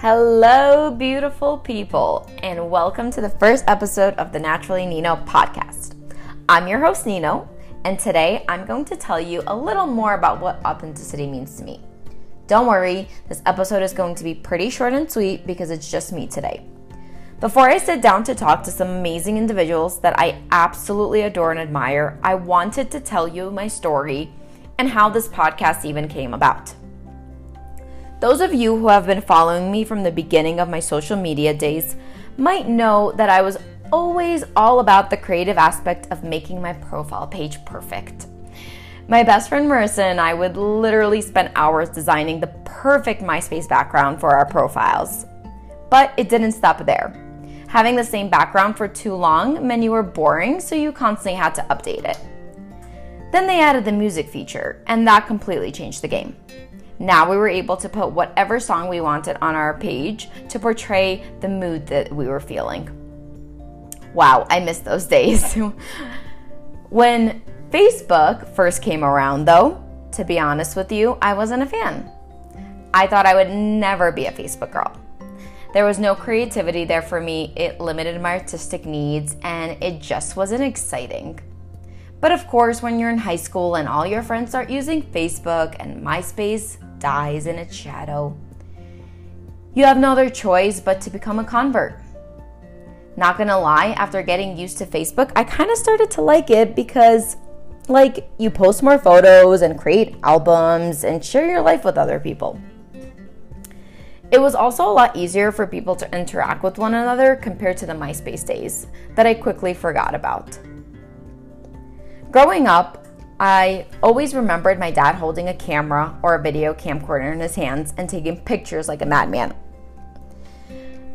Hello, beautiful people, and welcome to the first episode of the Naturally Nino podcast. I'm your host, Nino, and today I'm going to tell you a little more about what authenticity means to me. Don't worry, this episode is going to be pretty short and sweet because it's just me today. Before I sit down to talk to some amazing individuals that I absolutely adore and admire, I wanted to tell you my story and how this podcast even came about. Those of you who have been following me from the beginning of my social media days might know that I was always all about the creative aspect of making my profile page perfect. My best friend Marissa and I would literally spend hours designing the perfect MySpace background for our profiles. But it didn't stop there. Having the same background for too long meant you were boring, so you constantly had to update it. Then they added the music feature, and that completely changed the game. Now we were able to put whatever song we wanted on our page to portray the mood that we were feeling. Wow, I miss those days. when Facebook first came around, though, to be honest with you, I wasn't a fan. I thought I would never be a Facebook girl. There was no creativity there for me, it limited my artistic needs, and it just wasn't exciting. But of course, when you're in high school and all your friends start using Facebook and MySpace, dies in its shadow. You have no other choice but to become a convert. Not gonna lie, after getting used to Facebook, I kind of started to like it because, like, you post more photos and create albums and share your life with other people. It was also a lot easier for people to interact with one another compared to the MySpace days that I quickly forgot about. Growing up, I always remembered my dad holding a camera or a video camcorder in his hands and taking pictures like a madman.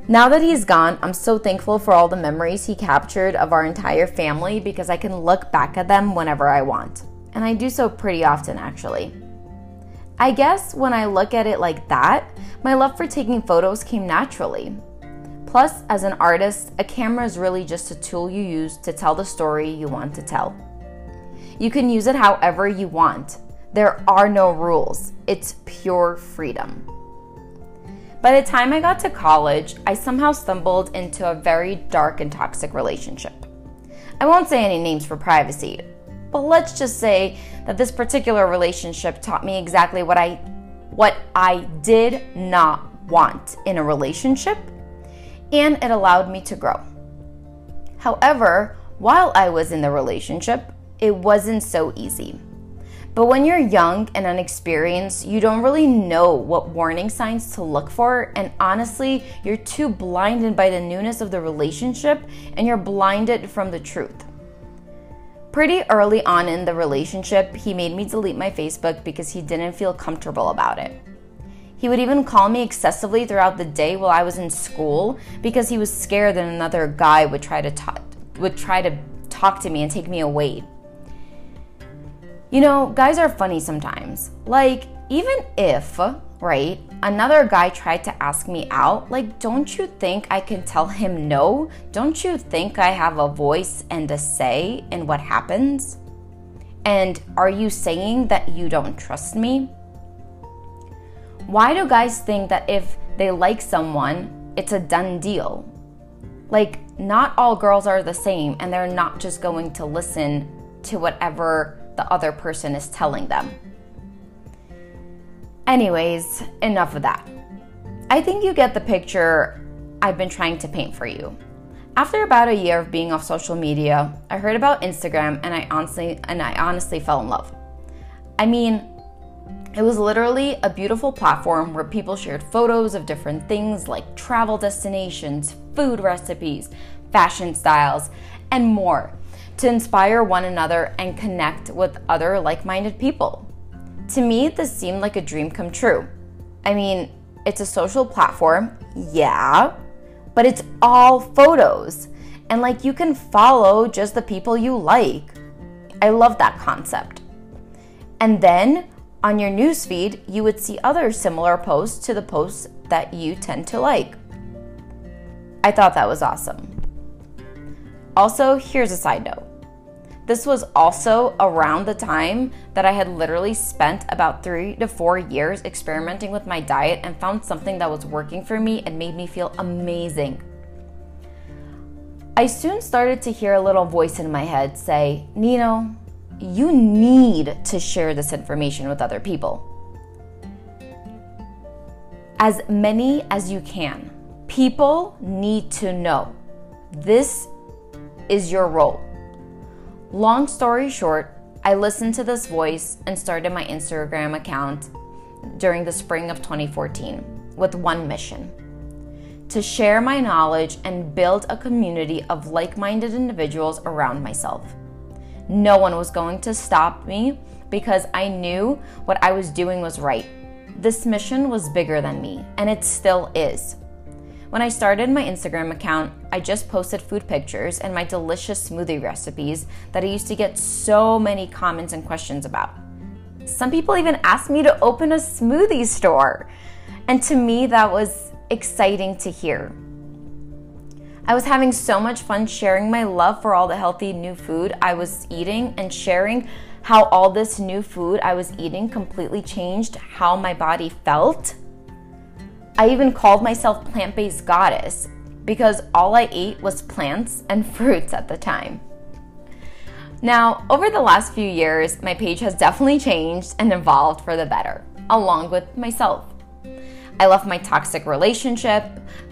Now that he's gone, I'm so thankful for all the memories he captured of our entire family because I can look back at them whenever I want. And I do so pretty often, actually. I guess when I look at it like that, my love for taking photos came naturally. Plus, as an artist, a camera is really just a tool you use to tell the story you want to tell. You can use it however you want. There are no rules, it's pure freedom. By the time I got to college, I somehow stumbled into a very dark and toxic relationship. I won't say any names for privacy, but let's just say that this particular relationship taught me exactly what I what I did not want in a relationship and it allowed me to grow. However, while I was in the relationship, it wasn't so easy. But when you're young and unexperienced, you don't really know what warning signs to look for, and honestly, you're too blinded by the newness of the relationship and you're blinded from the truth. Pretty early on in the relationship, he made me delete my Facebook because he didn't feel comfortable about it. He would even call me excessively throughout the day while I was in school because he was scared that another guy would try to talk, would try to talk to me and take me away. You know, guys are funny sometimes. Like, even if, right, another guy tried to ask me out, like, don't you think I can tell him no? Don't you think I have a voice and a say in what happens? And are you saying that you don't trust me? Why do guys think that if they like someone, it's a done deal? Like, not all girls are the same, and they're not just going to listen to whatever the other person is telling them. Anyways, enough of that. I think you get the picture I've been trying to paint for you. After about a year of being off social media, I heard about Instagram and I honestly and I honestly fell in love. I mean, it was literally a beautiful platform where people shared photos of different things like travel destinations, food recipes, fashion styles, and more to inspire one another and connect with other like minded people. To me, this seemed like a dream come true. I mean, it's a social platform, yeah, but it's all photos. And like you can follow just the people you like. I love that concept. And then on your newsfeed, you would see other similar posts to the posts that you tend to like. I thought that was awesome. Also, here's a side note This was also around the time that I had literally spent about three to four years experimenting with my diet and found something that was working for me and made me feel amazing. I soon started to hear a little voice in my head say, Nino, you need to share this information with other people. As many as you can. People need to know. This is your role. Long story short, I listened to this voice and started my Instagram account during the spring of 2014 with one mission to share my knowledge and build a community of like minded individuals around myself. No one was going to stop me because I knew what I was doing was right. This mission was bigger than me, and it still is. When I started my Instagram account, I just posted food pictures and my delicious smoothie recipes that I used to get so many comments and questions about. Some people even asked me to open a smoothie store. And to me, that was exciting to hear. I was having so much fun sharing my love for all the healthy new food I was eating and sharing how all this new food I was eating completely changed how my body felt I even called myself plant based goddess because all I ate was plants and fruits at the time. Now, over the last few years, my page has definitely changed and evolved for the better, along with myself. I left my toxic relationship,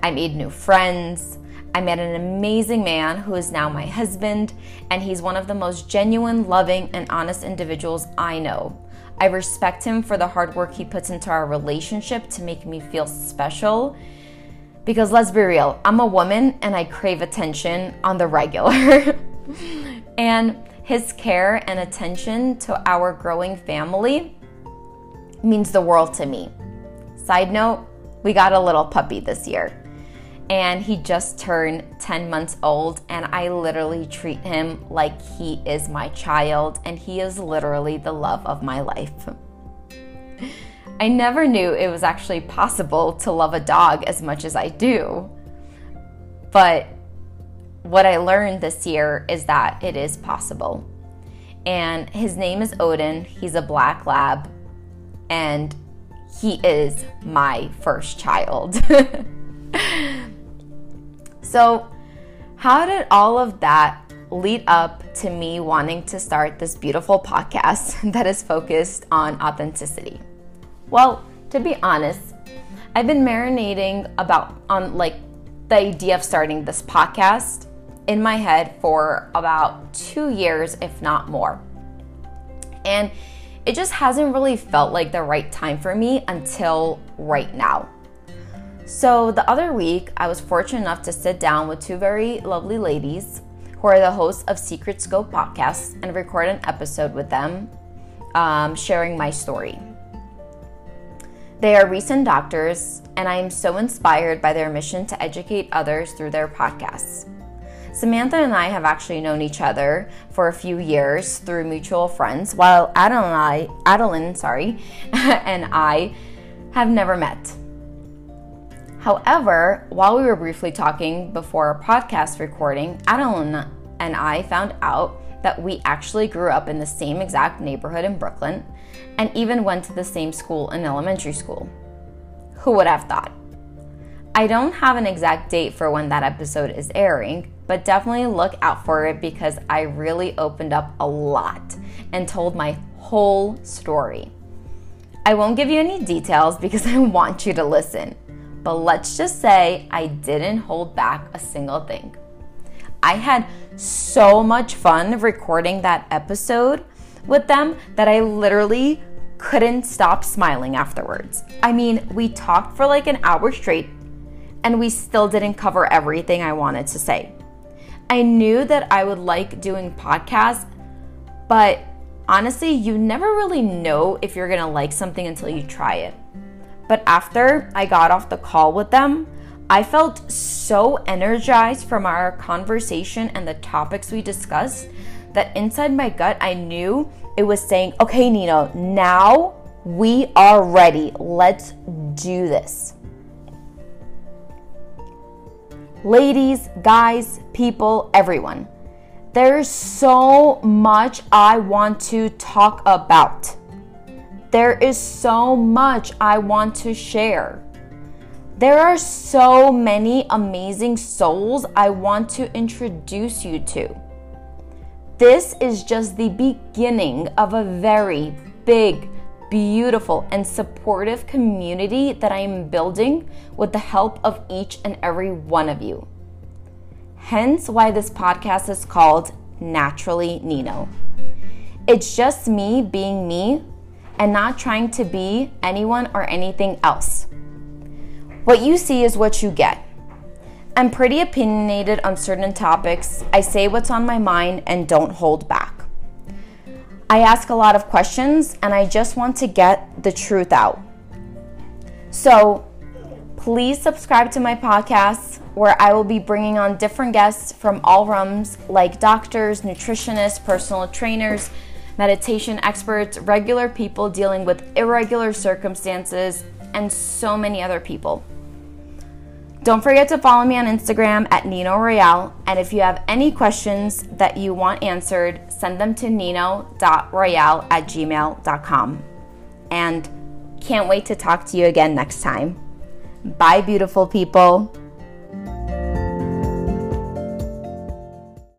I made new friends, I met an amazing man who is now my husband, and he's one of the most genuine, loving, and honest individuals I know. I respect him for the hard work he puts into our relationship to make me feel special. Because let's be real, I'm a woman and I crave attention on the regular. and his care and attention to our growing family means the world to me. Side note, we got a little puppy this year and he just turned 10 months old and I literally treat him like he is my child and he is literally the love of my life. I never knew it was actually possible to love a dog as much as I do. But what I learned this year is that it is possible. And his name is Odin. He's a black lab and he is my first child. So, how did all of that lead up to me wanting to start this beautiful podcast that is focused on authenticity? Well, to be honest, I've been marinating about on like the idea of starting this podcast in my head for about 2 years if not more. And it just hasn't really felt like the right time for me until right now. So, the other week, I was fortunate enough to sit down with two very lovely ladies who are the hosts of Secret Scope podcasts and record an episode with them, um, sharing my story. They are recent doctors, and I am so inspired by their mission to educate others through their podcasts. Samantha and I have actually known each other for a few years through mutual friends, while Adeline, Adeline sorry, and I have never met. However, while we were briefly talking before our podcast recording, Adeline and I found out that we actually grew up in the same exact neighborhood in Brooklyn and even went to the same school in elementary school. Who would have thought? I don't have an exact date for when that episode is airing, but definitely look out for it because I really opened up a lot and told my whole story. I won't give you any details because I want you to listen. But let's just say I didn't hold back a single thing. I had so much fun recording that episode with them that I literally couldn't stop smiling afterwards. I mean, we talked for like an hour straight and we still didn't cover everything I wanted to say. I knew that I would like doing podcasts, but honestly, you never really know if you're gonna like something until you try it. But after I got off the call with them, I felt so energized from our conversation and the topics we discussed that inside my gut, I knew it was saying, okay, Nino, now we are ready. Let's do this. Ladies, guys, people, everyone. There's so much I want to talk about. There is so much I want to share. There are so many amazing souls I want to introduce you to. This is just the beginning of a very big, beautiful, and supportive community that I am building with the help of each and every one of you. Hence, why this podcast is called Naturally Nino. It's just me being me and not trying to be anyone or anything else. What you see is what you get. I'm pretty opinionated on certain topics. I say what's on my mind and don't hold back. I ask a lot of questions and I just want to get the truth out. So, please subscribe to my podcast where I will be bringing on different guests from all realms like doctors, nutritionists, personal trainers, meditation experts, regular people dealing with irregular circumstances, and so many other people. Don't forget to follow me on Instagram at Nino Royale. And if you have any questions that you want answered, send them to nino.royale at gmail.com. And can't wait to talk to you again next time. Bye, beautiful people.